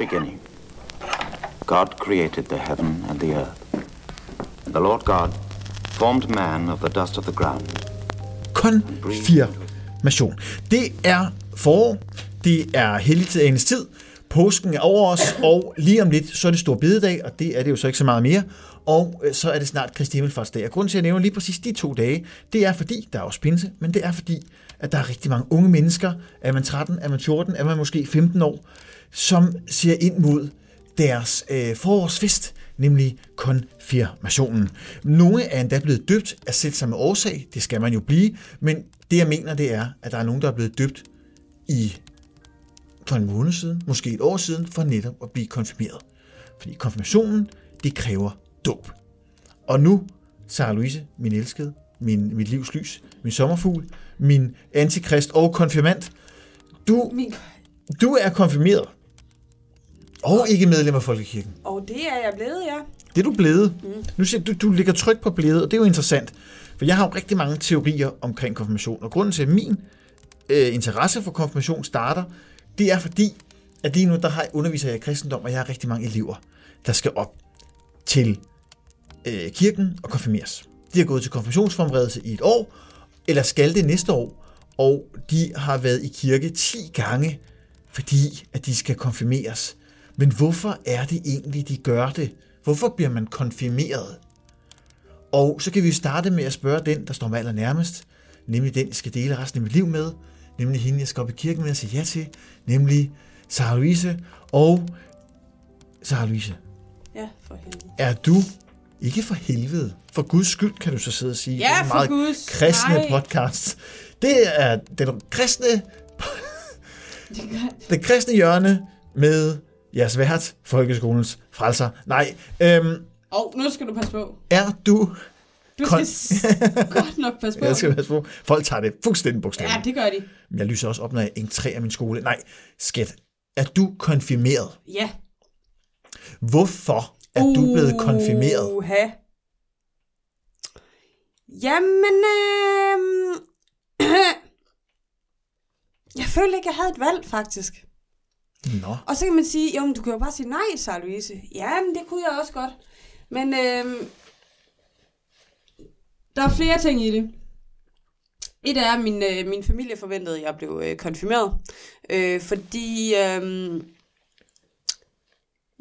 beginning, God created the heaven and the earth. And the Lord God formed man of the dust of the ground. Konfirmation. Det er forår, det er helligdagens tid, påsken er over os, og lige om lidt, så er det stor bededag, og det er det jo så ikke så meget mere. Og øh, så er det snart Kristi Himmelfartsdag. Og grunden til, at jeg nævner lige præcis de to dage, det er fordi, der er også pinse, men det er fordi, at der er rigtig mange unge mennesker, er man 13, er man 14, er man måske 15 år, som ser ind mod deres øh, forårsfest, nemlig konfirmationen. Nogle er endda blevet døbt af selv samme årsag, det skal man jo blive, men det jeg mener, det er, at der er nogen, der er blevet døbt i for en måned siden, måske et år siden, for netop at blive konfirmeret. Fordi konfirmationen, det kræver dåb. Og nu, Sarah Louise, min elskede, min, mit livs lys, min sommerfugl, min antikrist og konfirmant, du, Min... du er konfirmeret. Og ikke medlem af Folkekirken. Og det er jeg blevet, ja. Det er du blevet. Mm. Nu siger du, du ligger tryk på blevet, og det er jo interessant. For jeg har jo rigtig mange teorier omkring konfirmation. Og grunden til, at min øh, interesse for konfirmation starter, det er fordi, at lige nu der har, underviser jeg i kristendom, og jeg har rigtig mange elever, der skal op til øh, kirken og konfirmeres. De har gået til konfirmationsforberedelse i et år, eller skal det næste år, og de har været i kirke 10 gange, fordi at de skal konfirmeres. Men hvorfor er det egentlig, de gør det? Hvorfor bliver man konfirmeret? Og så kan vi starte med at spørge den, der står mig allernærmest, nemlig den, jeg skal dele resten af mit liv med, nemlig hende, jeg skal op i kirken med og sige ja til, nemlig Sarah Louise. Og Sarah Louise, Ja, for helvede. er du ikke for helvede, for Guds skyld, kan du så sidde og sige. Ja, det er en meget Guds- kristne nej. podcast. Det er den kristne, det kristne hjørne med jeres vært, Folkeskolens frelser. Nej, øhm, Og nu skal du passe på. er du... Du skal godt nok passe på. Jeg skal passe på. Folk tager det fuldstændig bogstaveligt. Ja, det gør de. Men Jeg lyser også op, når jeg entrer min skole. Nej, skat. Er du konfirmeret? Ja. Hvorfor er du blevet konfirmeret? Uha. Jamen, øh... jeg følte ikke, jeg havde et valg, faktisk. Nå, Og så kan man sige, jo, men du kan jo bare sige nej, Sarah Louise. Ja, men det kunne jeg også godt. Men øh, der er flere ting i det. Et er, at min, øh, min familie forventede, at jeg blev øh, konfirmeret. Øh, fordi øh,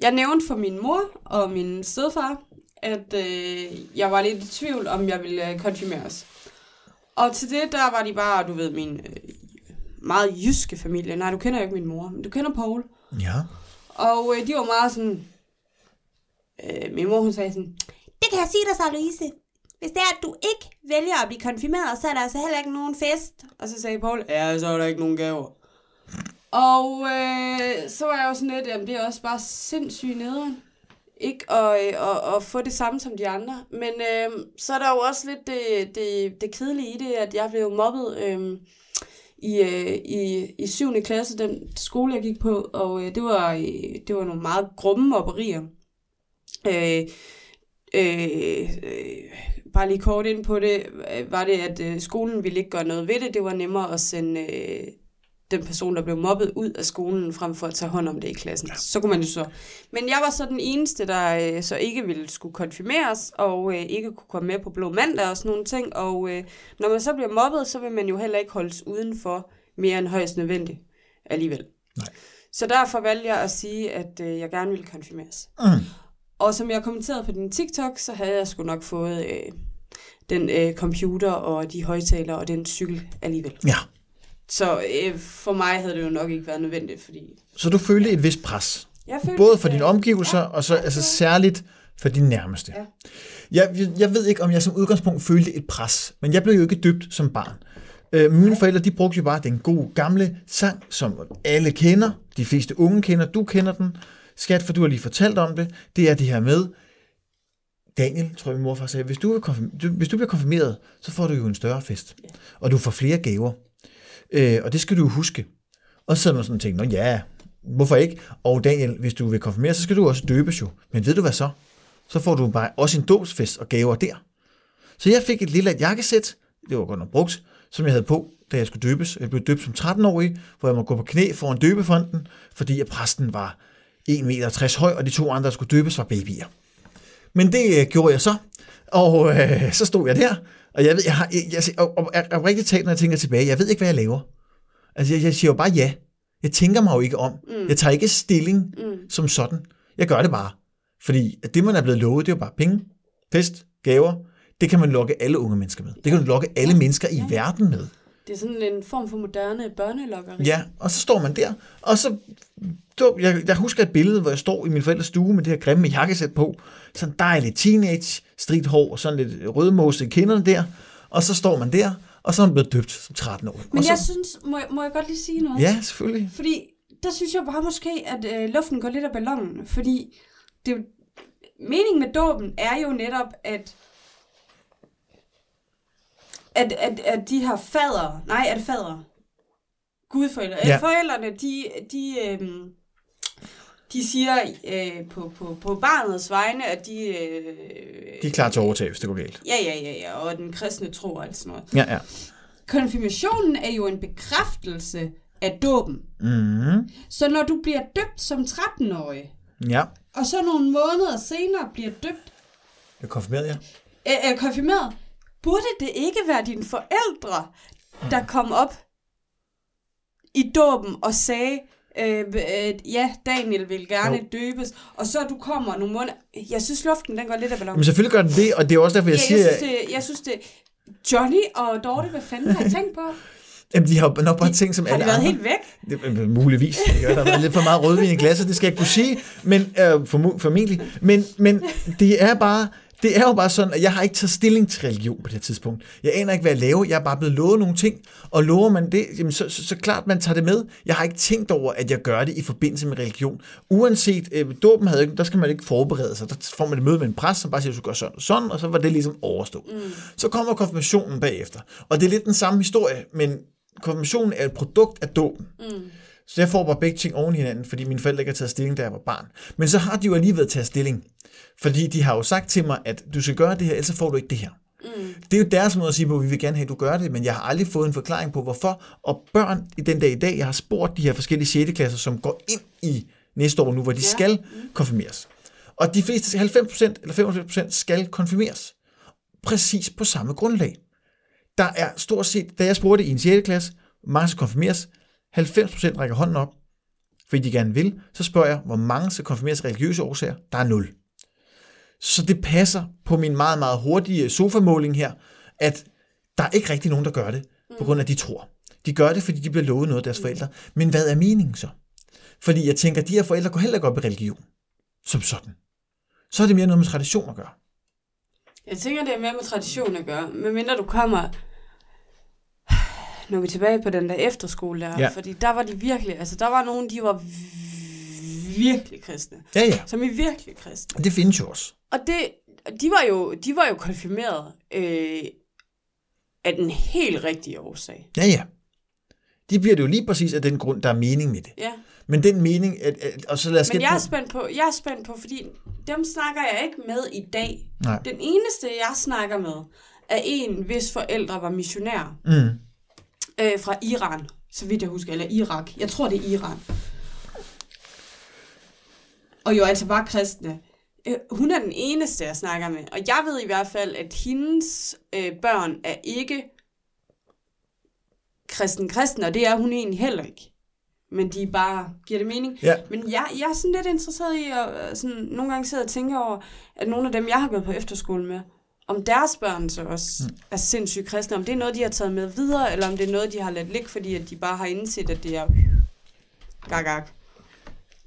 jeg nævnte for min mor og min stedfar, at øh, jeg var lidt i tvivl, om jeg ville øh, konfirmeres. Og til det, der var de bare, du ved, min øh, meget jyske familie. Nej, du kender jo ikke min mor, men du kender Paul. ja. Og øh, de var meget sådan... Øh, min mor, hun sagde sådan... Det kan jeg sige dig så, Louise. Hvis det er, at du ikke vælger at blive konfirmeret, så er der altså heller ikke nogen fest. Og så sagde Paul, ja, så er der ikke nogen gaver. Og øh, så var jeg jo sådan lidt, jamen det er også bare sindssygt nederen. Ikke at, øh, at, at få det samme som de andre. Men øh, så er der jo også lidt det, det, det kedelige i det, at jeg blev mobbet øh, i, øh, i, i 7. klasse, den skole, jeg gik på. Og øh, det, var, øh, det var nogle meget grumme mobberier. Øh, øh, øh, bare lige kort ind på det, var det, at øh, skolen ville ikke gøre noget ved det. Det var nemmere at sende øh, den person, der blev mobbet, ud af skolen, frem for at tage hånd om det i klassen. Ja. Så kunne man jo så. Men jeg var så den eneste, der øh, så ikke ville skulle konfirmeres, og øh, ikke kunne komme med på blå mandag og sådan nogle ting. Og øh, når man så bliver mobbet, så vil man jo heller ikke holdes udenfor mere end højst nødvendigt alligevel. Nej. Så derfor valgte jeg at sige, at øh, jeg gerne ville konfirmeres. Mm. Og som jeg kommenterede på din TikTok, så havde jeg sgu nok fået øh, den øh, computer og de højtalere og den cykel alligevel. Ja. Så øh, for mig havde det jo nok ikke været nødvendigt, fordi Så du følte et vist pres. jeg følte, Både for dine omgivelser, ja, og så altså særligt for dine nærmeste. Ja. Jeg, jeg ved ikke, om jeg som udgangspunkt følte et pres, men jeg blev jo ikke døbt som barn. Øh, mine forældre, de brugte jo bare den gode gamle sang, som alle kender. De fleste unge kender. Du kender den. Skat, for du har lige fortalt om det. Det er det her med, Daniel, tror jeg min morfar sagde, hvis du, hvis du bliver konfirmeret, så får du jo en større fest. Og du får flere gaver. Øh, og det skal du jo huske. Og så sidder man sådan og tænker, nå ja, hvorfor ikke? Og Daniel, hvis du vil konfirmere, så skal du også døbes jo. Men ved du hvad så? Så får du bare også en dåbsfest og gaver der. Så jeg fik et lille jakkesæt, det var godt nok brugt, som jeg havde på, da jeg skulle døbes. Jeg blev døbt som 13-årig, hvor jeg må gå på knæ foran døbefonden, fordi at præsten var 1,60 meter høj, og de to andre, der skulle døbes, var babyer. Men det øh, gjorde jeg så, og øh, så stod jeg der, og jeg ved, jeg har, jeg, jeg, og, og, og, og rigtig talt, når jeg tænker tilbage, jeg ved ikke, hvad jeg laver. Altså, jeg, jeg siger jo bare ja. Jeg tænker mig jo ikke om. Mm. Jeg tager ikke stilling mm. som sådan. Jeg gør det bare. Fordi at det, man er blevet lovet, det er jo bare penge, fest, gaver. Det kan man lokke alle unge mennesker med. Det kan man lokke alle mennesker i verden med. Det er sådan en form for moderne børnelokkeri. Ja, og så står man der, og så... så jeg, jeg husker et billede, hvor jeg står i min forældres stue med det her grimme jakkesæt på. Sådan dejligt teenage, stridt hår, og sådan lidt rødmose i kinderne der. Og så står man der, og så er man blevet døbt som 13 år. Men og så, jeg synes, må, jeg- må jeg godt lige sige noget? Ja, selvfølgelig. Fordi der synes jeg bare måske, at øh, luften går lidt af ballonen. Fordi det, meningen med dåben er jo netop, at at, at, at de har fader, nej, er det fader? Gudforældre. Ja. Ja. Forældrene, de, de, øhm, de siger øh, på, på, på barnets vegne, at de... Øh, De er klar til at overtage, hvis det går galt. Ja, ja, ja, ja, og den kristne tro og alt sådan noget. Ja, ja. Konfirmationen er jo en bekræftelse af dåben. Mm-hmm. Så når du bliver døbt som 13-årig, Ja, og så nogle måneder senere bliver døbt, jeg konfirmerede jer. øh, øh, konfirmeret, burde det ikke være dine forældre, der kom op i dåben og sagde, øh, øh, ja, Daniel vil gerne Jo. døbes, og så du kommer nogle måneder. Jeg synes, luften den går lidt af ballon. Men selvfølgelig gør den det, og det er også derfor, jeg ja, siger... jeg, synes, det, jeg synes det. Johnny og Dorte, hvad fanden har I tænkt på? Jamen, de har nok bare tænkt som Har alle de været andre. helt væk? Det, muligvis. Ikke? Der har været lidt for meget rødvin i glasset, det skal jeg ikke kunne sige, men øh, formo- formentlig. Men, men det er bare, det er jo bare sådan, at jeg har ikke taget stilling til religion på det her tidspunkt. Jeg aner ikke, hvad jeg laver. Jeg er bare blevet lovet nogle ting, og lover man det, jamen så, så, så klart, man tager det med. Jeg har ikke tænkt over, at jeg gør det i forbindelse med religion. Uanset, øh, dåben havde, ikke- der skal man ikke forberede sig. Der får man et møde med en præst, som bare siger, at du gør sådan og sådan, og så var det ligesom overstået. Mm. Så kommer konfirmationen bagefter. Og det er lidt den samme historie, men konfirmationen er et produkt af dåben. Mm. Så jeg får bare begge ting oven i hinanden, fordi mine forældre ikke har taget stilling, da jeg var barn. Men så har de jo alligevel taget stilling. Fordi de har jo sagt til mig, at du skal gøre det her, ellers får du ikke det her. Mm. Det er jo deres måde at sige på, at vi vil gerne have, at du gør det, men jeg har aldrig fået en forklaring på, hvorfor. Og børn i den dag i dag, jeg har spurgt de her forskellige 6. klasser, som går ind i næste år nu, hvor de ja. skal konfirmeres. Og de fleste, 90% eller 95% skal konfirmeres. Præcis på samme grundlag. Der er stort set, da jeg spurgte i en 6. klasse, mange skal konfirmeres, 90% rækker hånden op, fordi de gerne vil. Så spørger jeg, hvor mange skal konfirmeres af religiøse årsager? Der er 0. Så det passer på min meget, meget hurtige sofamåling her, at der er ikke rigtig nogen, der gør det, på grund af, at de tror. De gør det, fordi de bliver lovet noget af deres forældre. Men hvad er meningen så? Fordi jeg tænker, at de her forældre går heller ikke op i religion, som sådan. Så er det mere noget med tradition at gøre. Jeg tænker, det er mere med tradition at gøre. Medmindre du kommer... Når vi er tilbage på den der efterskole der, Ja. fordi der var de virkelig, altså der var nogen, de var virkelig kristne. Ja, ja. Som i virkelig kristne. Det findes jo også. Og det, de var jo, de var jo konfirmeret øh, af den helt rigtige årsag. Ja, ja. De bliver det jo lige præcis af den grund, der er mening med det. Ja. Men den mening, at, at, og så lad os Men jeg er spændt på, jeg er spændt på, fordi dem snakker jeg ikke med i dag. Nej. Den eneste, jeg snakker med, er en, hvis forældre var missionær Mm. Øh, fra Iran, så vidt jeg husker, eller Irak. Jeg tror, det er Iran. Og jo altså bare kristne. Øh, Hun er den eneste, jeg snakker med. Og jeg ved i hvert fald, at hendes øh, børn er ikke kristen kristen, og det er hun egentlig heller ikke. Men de er bare, giver det mening? Ja. Men jeg, jeg er sådan lidt interesseret i at øh, sådan, nogle gange sidde og tænke over, at nogle af dem, jeg har gået på efterskole med, om deres børn så også mm. er sindssygt kristne, om det er noget, de har taget med videre, eller om det er noget, de har ladt ligge, fordi at de bare har indset, at det er gak, gak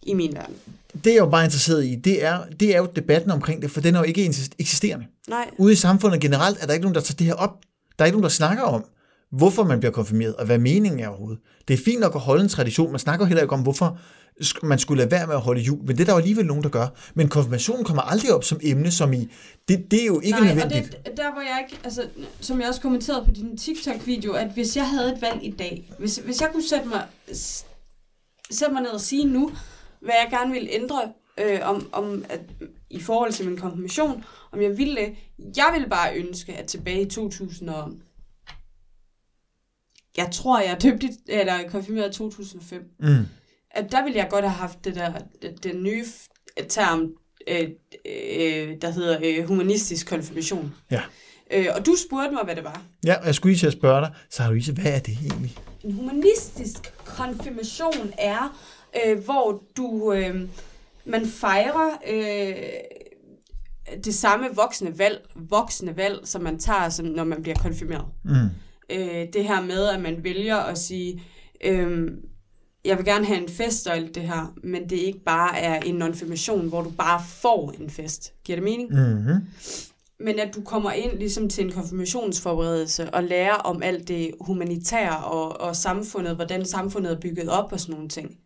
i min verden. Det jeg er jo bare interesseret i, det er, det er jo debatten omkring det, for den er jo ikke eksisterende. Nej, Ude i samfundet generelt er der ikke nogen, der tager det her op. Der er ikke nogen, der snakker om, hvorfor man bliver konfirmeret, og hvad meningen er overhovedet. Det er fint nok at holde en tradition, man snakker heller ikke om, hvorfor man skulle lade være med at holde jul, men det er der jo alligevel nogen, der gør. Men konfirmationen kommer aldrig op som emne, som i, det, det er jo ikke Nej, nødvendigt. og det, der hvor jeg ikke, altså, som jeg også kommenterede på din TikTok-video, at hvis jeg havde et valg i dag, hvis, hvis jeg kunne sætte mig, sætte mig ned og sige nu, hvad jeg gerne ville ændre øh, om, om at, i forhold til min konfirmation, om jeg ville det, jeg ville bare ønske, at tilbage i 2000 og, jeg tror, jeg er døbt, eller konfirmeret i 2005, Mm. At der ville jeg godt have haft det der, den, nye term, øh, øh, der hedder øh, humanistisk konfirmation. Ja. Øh, og du spurgte mig, hvad det var. Ja, og jeg skulle lige til at spørge dig, så Louise, hvad er det egentlig? En humanistisk konfirmation er, øh, hvor du øh, man fejrer øh, det samme voksne valg, voksne valg, som man tager, som når man bliver konfirmeret. Mm. Øh, det her med, at man vælger at sige, øh, jeg vil gerne have en fest og alt det her, men det ikke bare er en konfirmation, hvor du bare får en fest. Giver det mening? Mm-hmm. Men at du kommer ind ligesom til en konfirmationsforberedelse og lærer om alt det humanitære og, og samfundet, hvordan samfundet er bygget op og sådan nogle ting.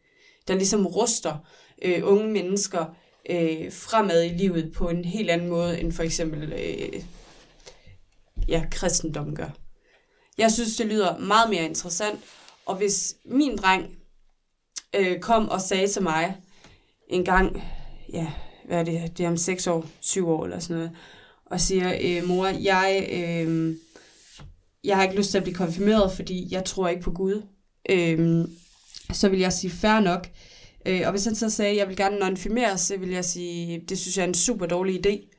Der ligesom ruster øh, unge mennesker øh, fremad i livet på en helt anden måde, end for eksempel øh, ja, kristendom gør. Jeg synes, det lyder meget mere interessant, og hvis min dreng øh, kom og sagde til mig en gang, ja, hvad er det, det er om 6 år, 7 år eller sådan noget, og siger, øh, mor, jeg, øh, jeg har ikke lyst til at blive konfirmeret, fordi jeg tror ikke på Gud. Øh, så vil jeg sige, fair nok. Øh, og hvis han så sagde, jeg vil gerne nonfirmeres, så vil jeg sige, det synes jeg er en super dårlig idé.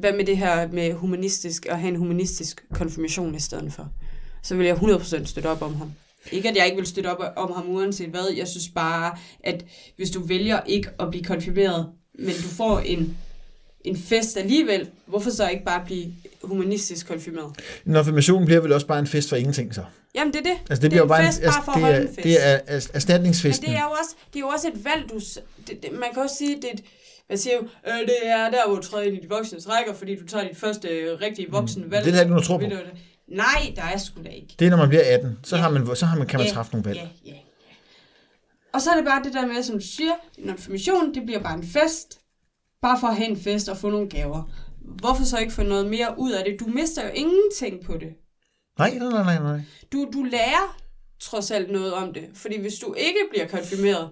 Hvad med det her med humanistisk, at have en humanistisk konfirmation i stedet for? Så vil jeg 100% støtte op om ham. Ikke at jeg ikke vil støtte op om ham uanset hvad. Jeg synes bare, at hvis du vælger ikke at blive konfirmeret, men du får en, en fest alligevel, hvorfor så ikke bare blive humanistisk konfirmeret? En konfirmation bliver vel også bare en fest for ingenting, så? Jamen det er det. Altså, det, det bliver er jo bare en fest, bare for at det, holde er, en fest. det er er erstatningsfesten. Men det er jo også, det er jo også et valg, du... Det, det, man kan også sige, det er et, man siger jo, øh, det er der, hvor du træder ind i de voksne rækker, fordi du tager dit første øh, rigtige voksne valg. det er der ikke nogen, tror på. Nej, der er sgu da ikke. Det er, når man bliver 18. Så, Ja. har man, så har man, kan man Ja, træffe nogle valg. Ja, ja, ja. Og så er det bare det der med, som du siger, en information, det bliver bare en fest. Bare for at have en fest og få nogle gaver. Hvorfor så ikke få noget mere ud af det? Du mister jo ingenting på det. Nej, nej, nej, nej, nej. Du, du lærer trods alt noget om det. Fordi hvis du ikke bliver konfirmeret,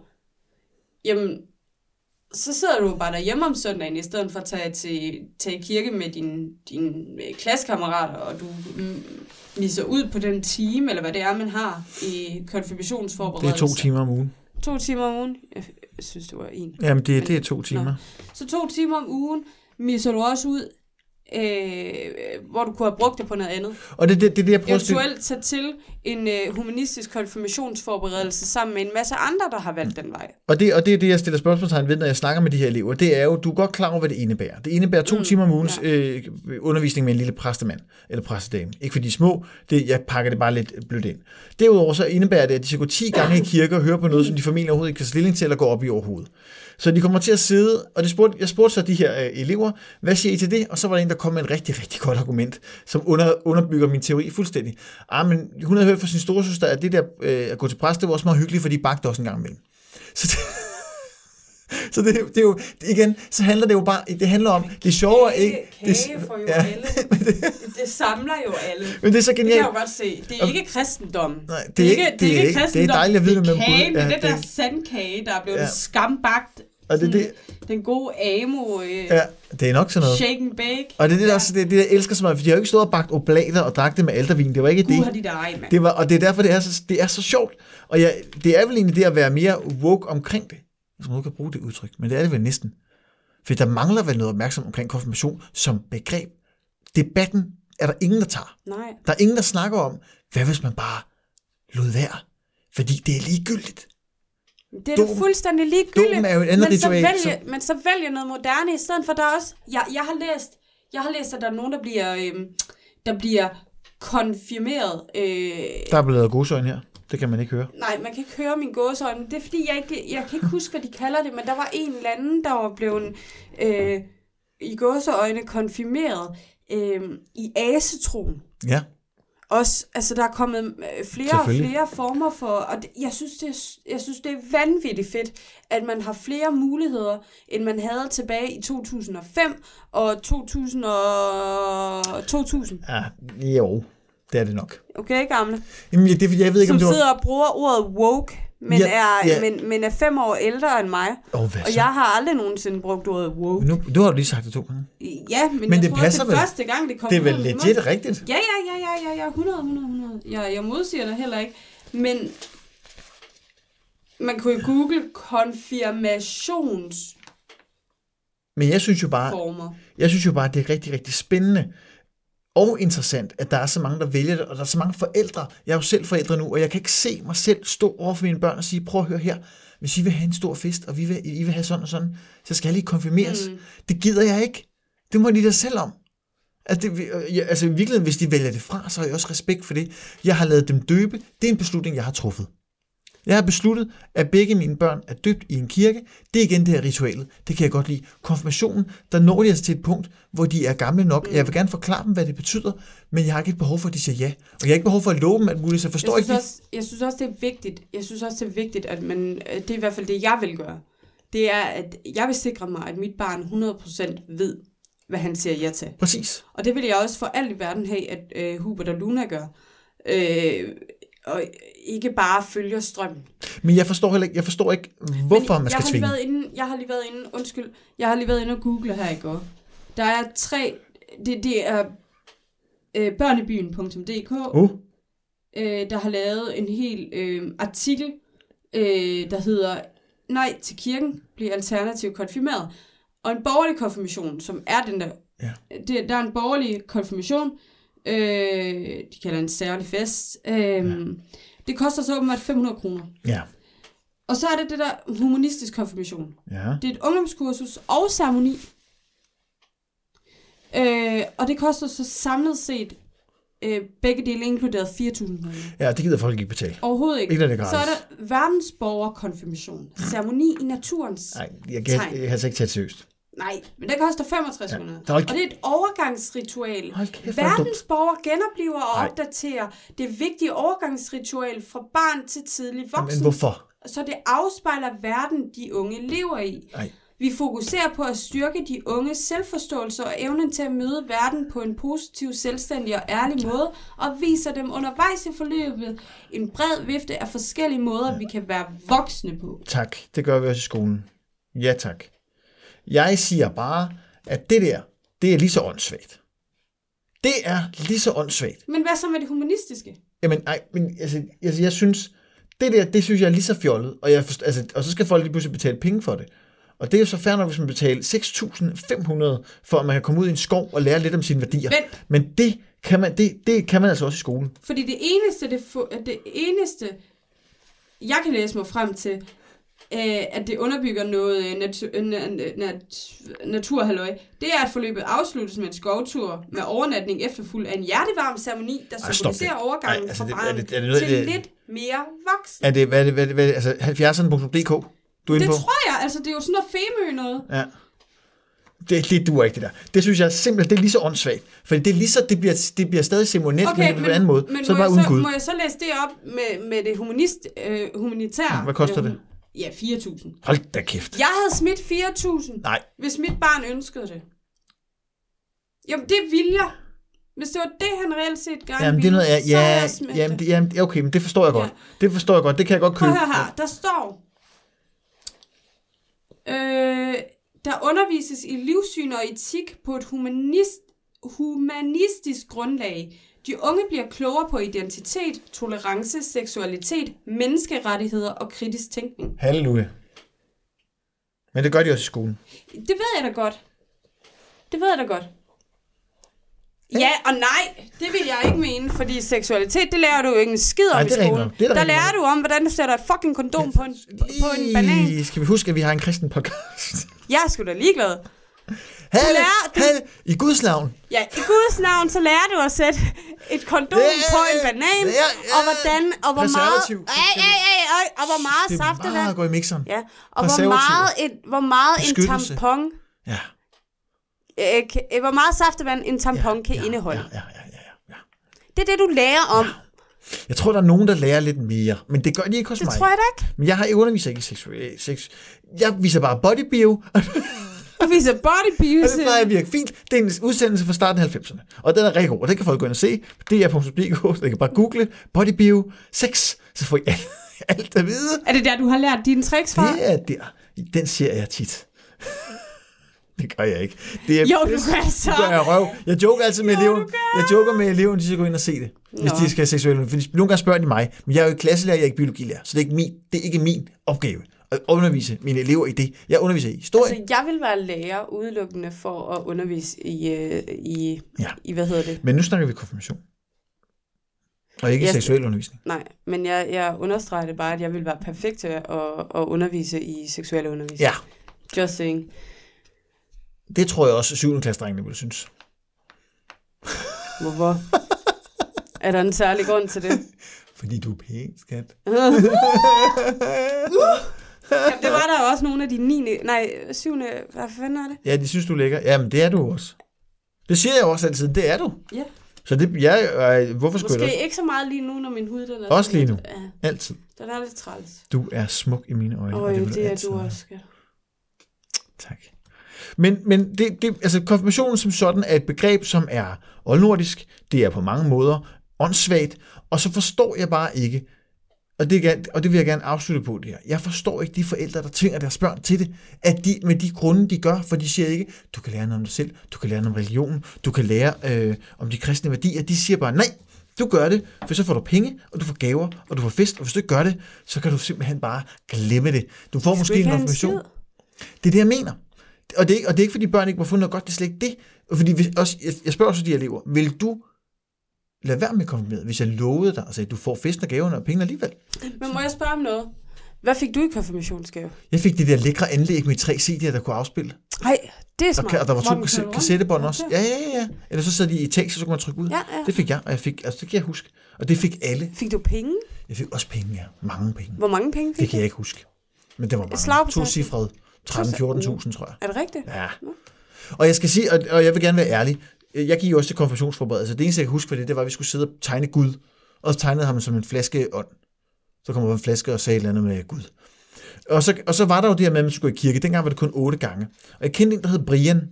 jamen, så sidder du bare derhjemme om søndagen, i stedet for at tage til, tage i kirke med dine din klassekammerater, og du mm, misser ud på den time, eller hvad det er, man har i Det konfirmationsforberedelse. er to timer om ugen. To timer om ugen. Jeg synes, det var en. Jamen, det, det er to timer. Så to timer om ugen misser du også ud, øh, hvor du kunne have brugt det på noget andet. Og det er det, det, er det, jeg prøver. Eventuelt tage til en øh, humanistisk konfirmationsforberedelse sammen med en masse andre, der har valgt den vej. Og det, og det er det, jeg stiller spørgsmålstegn ved, når jeg snakker med de her elever. Det er jo, du er godt klar over, hvad det indebærer. Det indebærer to mm, timer om ugens ja. øh, undervisning med en lille præstemand eller præstedame. Ikke fordi de er små, det, jeg pakker det bare lidt blødt ind. Derudover så indebærer det, at de skal gå 10 gange i kirke og høre på noget, som de familie overhovedet ikke kan stilling til eller gå op i overhovedet. Så de kommer til at sidde, og det spurgte, jeg spurgte så de her øh, elever, hvad siger I til det? Og så var der en, der kom med en rigtig, rigtig godt argument, som under, underbygger min teori fuldstændig. Ah, men hun havde hørt fra sin storesøster, at det der øh, at gå til præst, det var også meget hyggeligt, for de bagte også en gang imellem. Så det, så det, det er jo, det, igen, så handler det jo bare, det handler om, det sjove er ikke... det, Kage for jo ja, alle. Det, det samler jo alle. men det er så Det kan genialt. jeg jo godt se. Det er ikke kristendom. Nej, det er ikke- det er ikke- det er kristendom. dejligt at vide det er med kagen, det er Ja, den der det- sandkage, der er blevet Ja. ja. skambagt. Og det er Sådan Den gode amo øh, Ja, det er nok sådan noget. shake and bake. Og det er det, der, også- det, er det, jeg elsker så meget, for de har jo ikke stået og bagt oblater og drak det med aldervin. Det var ikke Gud har det. dit ej, mand. det var, og det er derfor, det er så, det er så sjovt. Og jeg, det er vel egentlig det at være mere woke omkring det. Hvis man ikke kan bruge det udtryk, men det er det vel næsten. For der mangler vel noget opmærksomhed omkring konfirmation som begreb. Debatten er der ingen, der tager. Nej. Der er ingen, der snakker om, hvad hvis man bare lod være? Fordi det er ligegyldigt. Det er Dåben- fuldstændig ligegyldigt. er jo et andet men så, ritual, vælge, som- men så vælger noget moderne i stedet for der er også... Jeg, jeg har læst, jeg har læst, at der er nogen, der bliver, øhm, der bliver konfirmeret. Øh, Der er blevet lavet her. Det kan man ikke høre. nej, man kan ikke høre min gåseøjne. Det er fordi, jeg ikke, jeg kan ikke huske, hvad de kalder det, men der var en eller anden, der var blevet øh, i gåseøjne konfirmeret øh, i asetroen. Ja. Også, altså der er kommet øh, flere og flere former for, og det, jeg, synes, det er, jeg synes, det er vanvittigt fedt, at man har flere muligheder, end man havde tilbage i 2005 og 2000 og 2000. Ja, jo. Det er det nok. Okay, gamle? Jamen, ja, det jeg ved ikke, Som om det var... sidder og bruger ordet woke, men, Ja, er, ja. Men, men er fem år ældre end mig. Hvad Og så? jeg har aldrig nogensinde brugt ordet woke. Nu, du har jo lige sagt det to gange. Ja, men, Men jeg det tror passer det vel? første gang, det kom Det er vel legit rigtigt. Ja, ja, ja, ja, ja, ja, 100, 100, 100. Jeg, jeg modsiger det heller ikke. Men Man kunne jo google konfirmationsformer. Men jeg synes jo bare, jeg synes jo bare, det er rigtig, rigtig spændende og interessant, at der er så mange, der vælger det, og der er så mange forældre. Jeg er jo selv forældre nu, og jeg kan ikke se mig selv stå over for mine børn og sige, prøv at høre her, hvis I vil have en stor fest, og vi vil, I vil have sådan og sådan, så skal I lige konfirmeres. Mm. Det gider jeg ikke. Det må de da selv om. Altså, det, ja, altså i virkeligheden, hvis de vælger det fra, så har jeg også respekt for det. Jeg har lavet dem døbe. Det er en beslutning, jeg har truffet. Jeg har besluttet, at begge mine børn er døbt i en kirke. Det er igen det her ritualet. Det kan jeg godt lide. Konfirmationen, der når de altså til et punkt, hvor de er gamle nok. Jeg vil gerne forklare dem, hvad det betyder, men jeg har ikke et behov for, at de siger ja. Og jeg har ikke behov for at love dem alt muligt, så forstår jeg ikke... Også, jeg synes også, det er vigtigt. Jeg synes også, det er vigtigt, at man, det er i hvert fald det, jeg vil gøre. Det er, at jeg vil sikre mig, at mit barn 100% ved, hvad han siger ja til. Præcis. Og det vil jeg også for alt i verden have, at øh, Hubert og Luna gør. Øh, og ikke bare følger strømmen. Men jeg forstår heller ikke, jeg forstår ikke hvorfor Men man skal jeg har tvinge. Lige været inde, jeg har lige været inde, undskyld, jeg har lige været inde og google her i går. Der er tre, det, det er øh, børnebyen.dk, Uh, øh, der har lavet en hel øh, artikel, øh, der hedder Nej til kirken, bliver alternativ konfirmeret. Og en borgerlig konfirmation, som er den der, Ja. det, der er en borgerlig konfirmation, øh, de kalder en særlig fest, øh, ja. det koster så åbenbart 500 kroner. ja. Og så er det det der humanistisk konfirmation. Ja. Det er et ungdomskursus og ceremoni. Øh, og det koster så samlet set øh, begge dele inkluderet 4.000 kroner. ja, det gider folk ikke betale. Overhovedet ikke. Ikke når det er så er gratis. der verdensborgerkonfirmation. Ceremoni i naturens. Nej, jeg kan, Tegn. jeg kan altså ikke tage det seriøst. Nej, men det koster 65 kroner. der er Og det er et overgangsritual. Kæft, er. Verdensborger genoplever og Nej. opdaterer det vigtige overgangsritual fra barn til tidlig Men voksen. hvorfor? Så det afspejler verden, de unge lever i. Nej. Vi fokuserer på at styrke de unges selvforståelse og evnen til at møde verden på en positiv, selvstændig og ærlig måde, og viser dem undervejs i forløbet en bred vifte af forskellige måder, vi kan være voksne på. Tak, det gør vi også i skolen. Ja, tak. Jeg siger bare, at det der, det er lige så åndssvagt. Det er lige så åndssvagt. Men hvad så med det humanistiske? Jamen, nej, men altså, altså, jeg synes, det der, det synes jeg er lige så fjollet, og, jeg forst, altså, og så skal folk lige pludselig betale penge for det. Og det er jo så fair nok, hvis man betaler 6.500 for, at man kan komme ud i en skov og lære lidt om sine værdier. Vent. Men det kan, man, det, det kan man altså også i skolen. Fordi det eneste, det, det eneste, jeg kan læse mig frem til, øh, at det underbygger noget øh, natu- øh, na- nat- naturhalløj, det er, at forløbet afsluttes med en skovtur med overnatning efterfulgt af en hjertevarm ceremoni, der symboliserer det. overgangen Ej, altså, fra det- barn det- det noget- til det- lidt mere voksen. Er det, hvad er det, hvad det, hvad det altså 70'erne.dk, du er inde Det på? tror jeg, altså det er jo sådan noget femø noget. Ja. Det, det duer ikke, det der. Det synes jeg simpelthen, det er lige så åndssvagt. For det er lige så, det bliver, det bliver stadig ceremonielt, okay, men på en anden måde. men så er det må, bare jeg uden så, Gud. må jeg så læse det op med, med det humanist, øh, humanitære? Hvad koster det? Ja, 4.000. Hold da kæft. Jeg havde smidt 4.000, Nej, hvis mit barn ønskede det. Jamen, det vil jeg. Hvis det var det, han reelt set gerne jamen det er noget, ja, så havde ja, jeg jamen, det. jamen, okay, men det forstår jeg godt. Det forstår jeg godt, det kan jeg godt Prøv købe. høre her, der står, øh, der undervises i livssyn og etik på et humanist, humanistisk grundlag. De unge bliver klogere på identitet, tolerance, seksualitet, menneskerettigheder og kritisk tænkning. Halleluja. Men det gør de også i skolen. Det ved jeg da godt. Det ved jeg da godt. Ja og nej, det vil jeg ikke mene, fordi seksualitet, det lærer du jo ikke en skid om Nej, i skolen. er der der lærer du om, hvordan du sætter et fucking kondom på en, på en banan. Skal vi huske, at vi har en kristen podcast? Jeg er sgu da ligeglad. Halle, lærer- du- Halle, i Guds navn. Ja, i Guds navn, så lærer du at sætte et kondom Ja, på en banan, ja, ja. og hvordan, og hvor meget, ej, ej, ej, og hvor meget Det er saftevand, meget at gå i mixeren. ja, og hvor meget, et, hvor meget en tampon, Ja. øh, øh, hvor meget saftevand en tampon kan ja, indeholde. Ja, ja, ja, ja, ja. Det er det, du lærer om. Jeg tror, der er nogen, der lærer lidt mere, men det gør de ikke hos Det mig. tror jeg da ikke. Men jeg har underviser ikke i sex. sex. Jeg viser bare bodybio, Du viser body det beauty. plejer at virke fint. Det er en udsendelse fra starten af 90'erne, og den er rigtig god, og den kan folk gå ind og se. dr.dk, så I kan bare google bodybio 6, så får I alt, alt at vide. Er det der, du har lært dine tricks fra? Det er der. Den ser jeg tit. Det gør jeg ikke. Det er Jo, du gør så. Det gør jeg røv. Jeg joker altid med Jo, eleven. Jeg joker med eleven, de skal gå ind og se det, hvis Nå. de skal have seksuelle. Nogle gange spørger de mig, men jeg er jo ikke klasselærer, jeg er ikke biologilærer, så det er ikke min, det er ikke min opgave at undervise mine elever i det. Jeg underviser i historie. Altså, jeg vil være lærer udelukkende for at undervise i, øh, i, Ja. i hvad hedder det? Men nu snakker vi konfirmation. Og ikke Jeg- seksuel undervisning. Nej, men jeg, jeg understreger det bare, at jeg vil være perfekt til at, at undervise i seksuelle undervisning. Ja, Just saying. det tror jeg også, 7. klasse drengene ville synes. Hvorfor? er der en særlig grund til det? Fordi du er pæn, skat. Jamen, det var der også nogle af de 9. Nej, 7. Hvad fanden er det? Ja, de synes, du er lækker. Jamen, det er du også. Det siger jeg også altid. Det er du. Ja. Så det, jeg, øh, hvorfor skulle jeg Måske det ikke så meget lige nu, når min hud den er... Også lige nu. Ja, altid? den er lidt træls. Du er smuk i mine øjne. Øj, vil det er du også, skat. Tak. Men, men det, det, altså konfirmationen som sådan er et begreb, som er oldnordisk. Det er på mange måder åndssvagt. Og så forstår jeg bare ikke, og det, og det vil jeg gerne afslutte på det her. Jeg forstår ikke de forældre, der tvinger deres børn til det, at de med de grunde, de gør, for de siger ikke, du kan lære noget om dig selv, du kan lære noget om religion, du kan lære øh, om de kristne værdier. De siger bare, nej, du gør det, for så får du penge, og du får gaver, og du får fest, og hvis du ikke gør det, så kan du simpelthen bare glemme det. Du får måske en skid. Det er det, jeg mener. Og det, er ikke- og det er ikke, fordi børn ikke må få noget godt, det er slet ikke det. Fordi hvis, også, jeg, jeg spørger også de elever, vil du lade være med at konfirmere, hvis jeg lovede dig, altså, at du får festen og gaverne og pengene alligevel? Men må jeg spørge om noget? Hvad fik du i konfirmationsgave? Jeg fik det der lækre anlæg med tre CD'er, der kunne afspille. Nej, det er Og, smart. ka- og der var to Køller. kassettebånd også. Ja, ja, ja. Eller så sad de i etage, så kunne man trykke ud. Ja, ja. Det fik jeg, og jeg fik, altså det kan jeg huske. Og det fik alle. Fik du penge? Jeg fik også penge, ja. Mange penge. Hvor mange penge Det fik kan du? jeg ikke huske. Men det var mange. To cifrede. 13-14.000, tror jeg. Er det rigtigt? Ja. Og jeg skal sige, og, og jeg vil gerne være ærlig, jeg gik jo også til konfirmationsforberedelse. Det eneste, jeg kan huske for det, det var, at vi skulle sidde og tegne Gud. Og så tegnede ham som en flaske ånd. Så kom der en flaske og sagde et eller andet med Gud. Og så, og så var der jo det her med, at man skulle i kirke. Dengang var det kun otte gange. Og jeg kendte en, der hed Brian.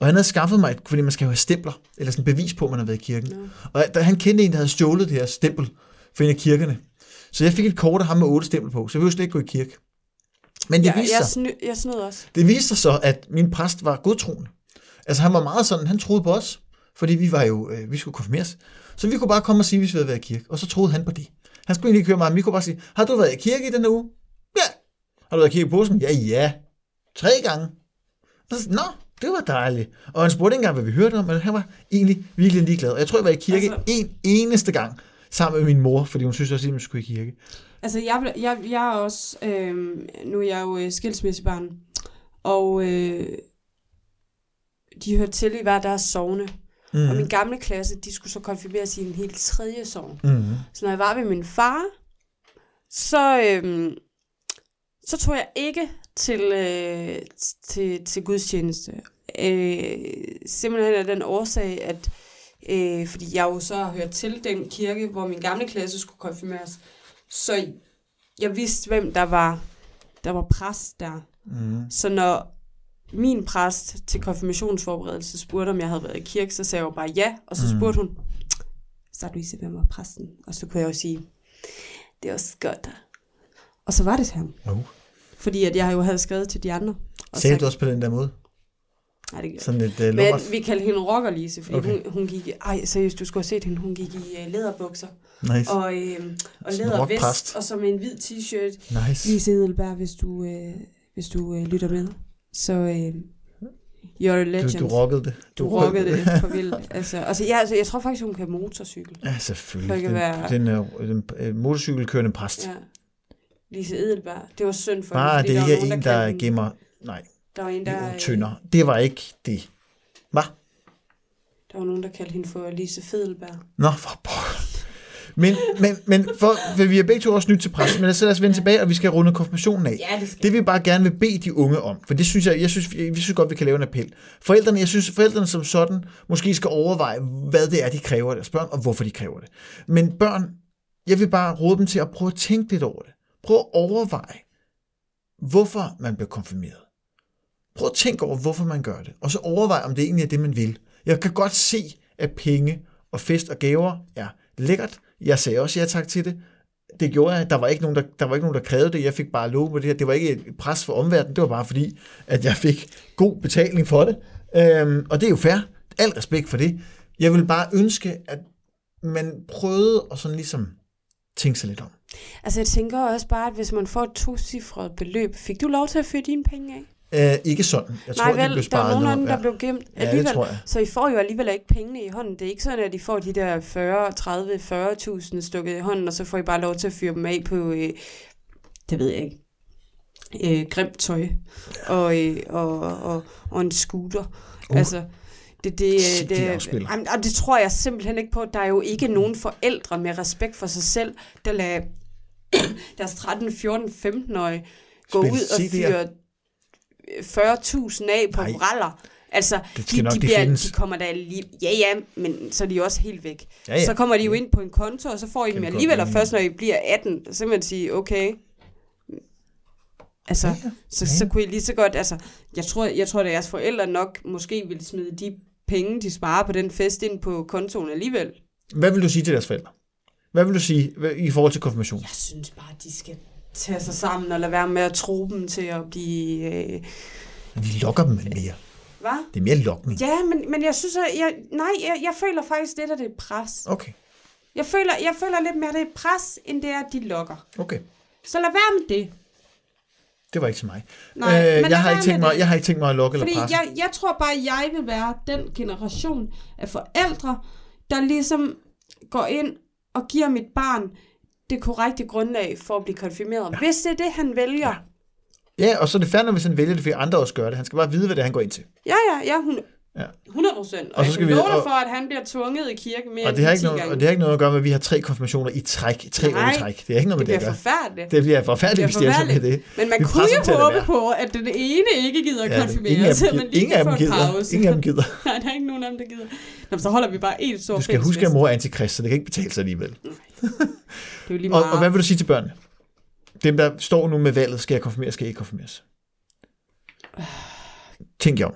Og han havde skaffet mig, et, fordi man skal jo have stempler, eller sådan bevis på, at man har været i kirken. Nå. Og der, han kendte en, der havde stjålet det her stempel for en af kirkerne. Så jeg fik et kort af ham med otte stempel på, så jeg ville slet ikke gå i kirke. Men det Ja, viste jeg, sig, sny, jeg snød også. det viste sig så, at min præst var godtroende. Altså han var meget sådan, han troede på os, fordi vi var jo, øh, vi skulle konfirmeres. Så vi kunne bare komme og sige, hvis vi havde været i kirke. Og så troede han på det. Han skulle egentlig ikke høre mig, vi kunne bare sige, har du været i kirke i den uge? Ja. Har du været i kirke i påsken? Ja, ja. Tre gange. Og så, Nå, det var dejligt. Og han spurgte ikke engang, hvad vi hørte om, men han var egentlig virkelig ligeglad. Og jeg tror, jeg var i kirke Altså- en eneste gang sammen med min mor, fordi hun synes også, at vi skulle i kirke. Altså, jeg, jeg, jeg er også... Øh, nu er jeg jo øh, skilsmissebarn. Og øh, de hørte til i hver deres sovne. Mm. Og Mm. min gamle klasse, de skulle så konfirmeres i en helt tredje sovn. Mm. Så når jeg var ved min far, så, øhm, så tog jeg ikke til, øh, til, til gudstjeneste. Øh, simpelthen af den årsag, at øh, fordi jeg jo så har hørt til den kirke, hvor min gamle klasse skulle konfirmeres. Så jeg vidste, hvem der var, der var præst der. Mm. Så når min præst til konfirmationsforberedelse spurgte, om jeg havde været i kirke, så sagde jeg jo bare ja, og så Mm. spurgte hun, så Louise, hvem var præsten? Og så kunne jeg jo sige, det var Scott. Og så var det ham. Oh. Fordi at jeg jo havde skrevet til de andre. Og Sagde sagt- du også på den der måde? Nej, det gjorde Sådan lidt uh, Men vi kaldte hende Rocker Lise, fordi Okay. hun, hun gik i, ej seriøst, du skulle have set hende, hun gik i uh, læderbukser Nice. og, øh, og Sådan lædervest, og så med en hvid t-shirt. Nice. Lise Edelberg, hvis du, øh, hvis du øh, lytter med, så øh, you're a legend. Du, du rockede det. Du rockede det for vildt. Altså, altså, ja, altså, jeg tror faktisk, hun kan motorcykel. Ja, selvfølgelig. Den, at være- den, den, den motorcykelkørende præst. Ja. Lise Edelberg. Det var synd for Bare hende, det ikke er en, der hende- gemmer... Nej, Der var en, der, øh, tønder. Det var ikke det. Hvad? der var nogen, der kaldte hende for Lise Fedelberg. Nå, for pokker. Men, men, men for, for vi er begge to også nyt til præst, men så lad os vende tilbage, og vi skal runde konfirmationen af. Ja, det skal Det vi bare gerne vil bede de unge om, for det synes jeg, jeg synes, vi synes godt, vi kan lave en appel. Forældrene, jeg synes, forældrene som sådan måske skal overveje, hvad det er, de kræver af deres børn, og hvorfor de kræver det. Men børn, jeg vil bare råde dem til at prøve at tænke lidt over det. Prøv at overveje, hvorfor man bliver konfirmeret. Prøv at tænke over, hvorfor man gør det. Og så overvej, om det egentlig er det, man vil. Jeg kan godt se, at penge og fest og gaver er lækkert. Jeg sagde også ja tak til det. det gjorde jeg. Der var ikke nogen, der, der, var ikke nogen, der krævede det. Jeg fik bare lov på det her. Det var ikke et pres for omverdenen. Det var bare fordi, at jeg fik god betaling for det. Øhm, og det er jo fair. Al respekt for det. Jeg vil bare ønske, at man prøvede at sådan ligesom tænke sig lidt om. Altså, jeg tænker også bare, at hvis man får et tocifret beløb, fik du lov til at føre dine penge af? Øh, ikke sådan. Jeg Nej, tror, vel, det blev der er sparet nogen af dem, noget. der blev gemt Ja, det alligevel. tror jeg. Så I får jo alligevel ikke pengene i hånden. Det er ikke sådan, at I får de der 40, 30, 40.000 stukket i hånden, og så får I bare lov til at fyre dem af på, øh, det ved jeg ikke, øh, grimt tøj og, øh, og, og, og en scooter. Uh. Altså, det, det, de det, afspiller. jamen, det tror jeg simpelthen ikke på. Der er jo ikke nogen forældre med respekt for sig selv, der lader deres 13, 14, 15-årige gå ud og fyre 40.000 af på Nej. braller. Altså, Det skal de, nok, de, bliver, de kommer der lige... Ja, ja, men så er de jo også helt væk. Ja, ja. Så kommer de jo ind på en konto, og så får I dem alligevel, og først når I bliver 18, så kan man sige, okay... Altså, Ja, ja. så, så kunne I lige så godt... Altså, jeg tror, jeg tror, at jeres forældre nok måske ville smide de penge, de sparer på den fest ind på kontoen alligevel. Hvad vil du sige til deres forældre? Hvad vil du sige i forhold til konfirmation? Jeg synes bare, at de skal tage sig sammen og lade være med at tro dem til at blive... Øh, Vi lokker dem med mere. hvad? Det er mere lokning. Ja, men, men jeg synes, at jeg, nej, jeg, jeg føler faktisk lidt, at det er pres. Okay, Jeg føler, jeg føler lidt mere, at det er pres, end det er, at de lokker. okay. Så lad være med det. Det var ikke til mig. Nej, men lad jeg, har ikke tænkt mig, det. jeg har ikke tænkt mig at lokke Fordi eller presse. jeg, jeg tror bare, at jeg vil være den generation af forældre, der ligesom går ind og giver mit barn det korrekte grundlag for at blive konfirmeret. Ja. Hvis det er det, han vælger. Ja, og så er det færdigt, hvis han vælger det, fordi andre også gør det. Han skal bare vide, hvad det er, han går ind til. Ja, ja, ja, hun, Ja. 100 procent. Og, Og så skal vi- og- for, at han bliver tvunget i kirke mere Og det, har ikke 10 noget, gange. og det har ikke noget at gøre med, at vi har tre konfirmationer i træk, i tre Nej, træk. Det har ikke noget med det det, bliver forfærdeligt. Det bliver forfærdeligt, hvis Det er med det. Men man Vi kunne jo håbe på, at den ene ikke gider at Ja, konfirmere, så man lige ingen kan få en pause. Ingen af dem gider. Nej, der er ikke nogen af dem, der gider. Nå, så holder vi bare en stor Du skal huske, at mor er antikrist, så det kan ikke betale sig alligevel. Det er jo lige Og, meget. og hvad vil du sige til børnene? Dem, der står nu med valget, skal jeg konfirmeres, skal jeg ikke konfirmeres? Tænk jer om.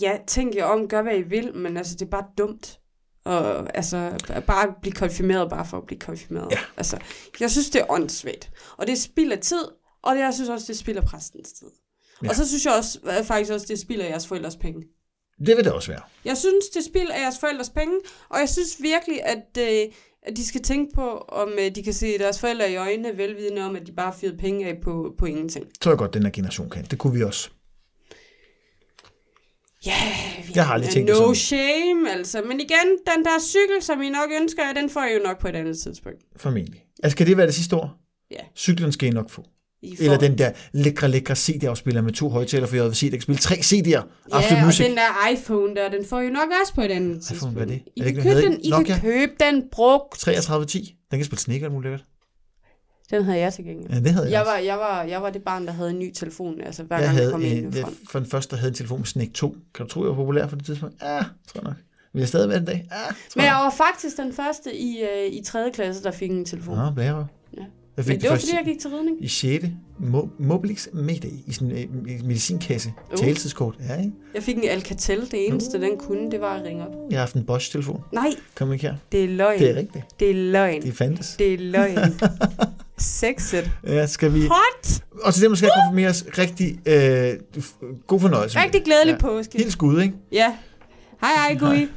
Ja, tænk jer om, gør hvad I vil, men altså, det er bare dumt. Og altså, bare blive konfirmeret, bare for at blive konfirmeret. Ja. Altså, jeg synes, det er åndssvagt. Og det spilder tid, og det, jeg synes også, det spilder præstens tid. Ja. Og så synes jeg også, faktisk også, det spilder jeres forældres penge. Det vil det også være. Jeg synes, det spilder jeres forældres penge, og jeg synes virkelig, at, øh, at de skal tænke på, om øh, de kan se deres forældre i øjnene, velvidende om, at de bare fyrede penge af på, på ingenting. Tror jeg godt, den her generation kan. Det kunne vi også. Ja, vi Jeg har aldrig tænkt No sådan. shame, altså. Men igen, den der cykel, som I nok ønsker den får I jo nok på et andet tidspunkt. Formentlig. Altså, kan det være det sidste år? Ja. Cyklen skal I nok få. I får... Eller den der lækre, lækre CD-afspiller med to højtaler for JVC, der kan spille tre CD'er. Ja, Absolut og Music. den der iPhone der, den får I jo nok også på et andet tidspunkt. hvad er det? I Er det kan, købe den, I hedder kan købe den brugt. 3310. Den kan spille Snake og muligt lækkert. Den havde jeg til gengæld. Ja, det havde jeg, Jeg også. var, jeg, var, jeg var det barn, der havde en ny telefon, altså hver jeg gang havde jeg kom ind en, i jeg, for den første, der havde en telefon med Snake 2. Kan du tro, jeg var populær på det tidspunkt? Ja, tror jeg nok. Vil jeg stadig være den dag? Ja, tror Men jeg. jeg var faktisk den første i, øh, i 3. klasse, der fik en telefon. Nå, blære. Jeg fik Men det var, først fordi jeg gik til ridning. i 6. Mo- Mobilix Mayday i sådan en øh, medicinkasse. Uh. Taltidskort. Ja, ikke? Jeg fik en Alcatel. Det eneste, den kunne, det var at ringe op. Jeg har haft en Bosch-telefon. Nej, Kom ikke her. det er løgn. Det er rigtigt. Det er løgn. De fandtes. Det er løgn. Sexet. Ja, skal vi... Hot! Og til dem, skal konfirmeres, rigtig øh, god fornøjelse. Rigtig det. glædelig Ja. påske. Helt skud, ikke? Ja. Hej, hej, Gui.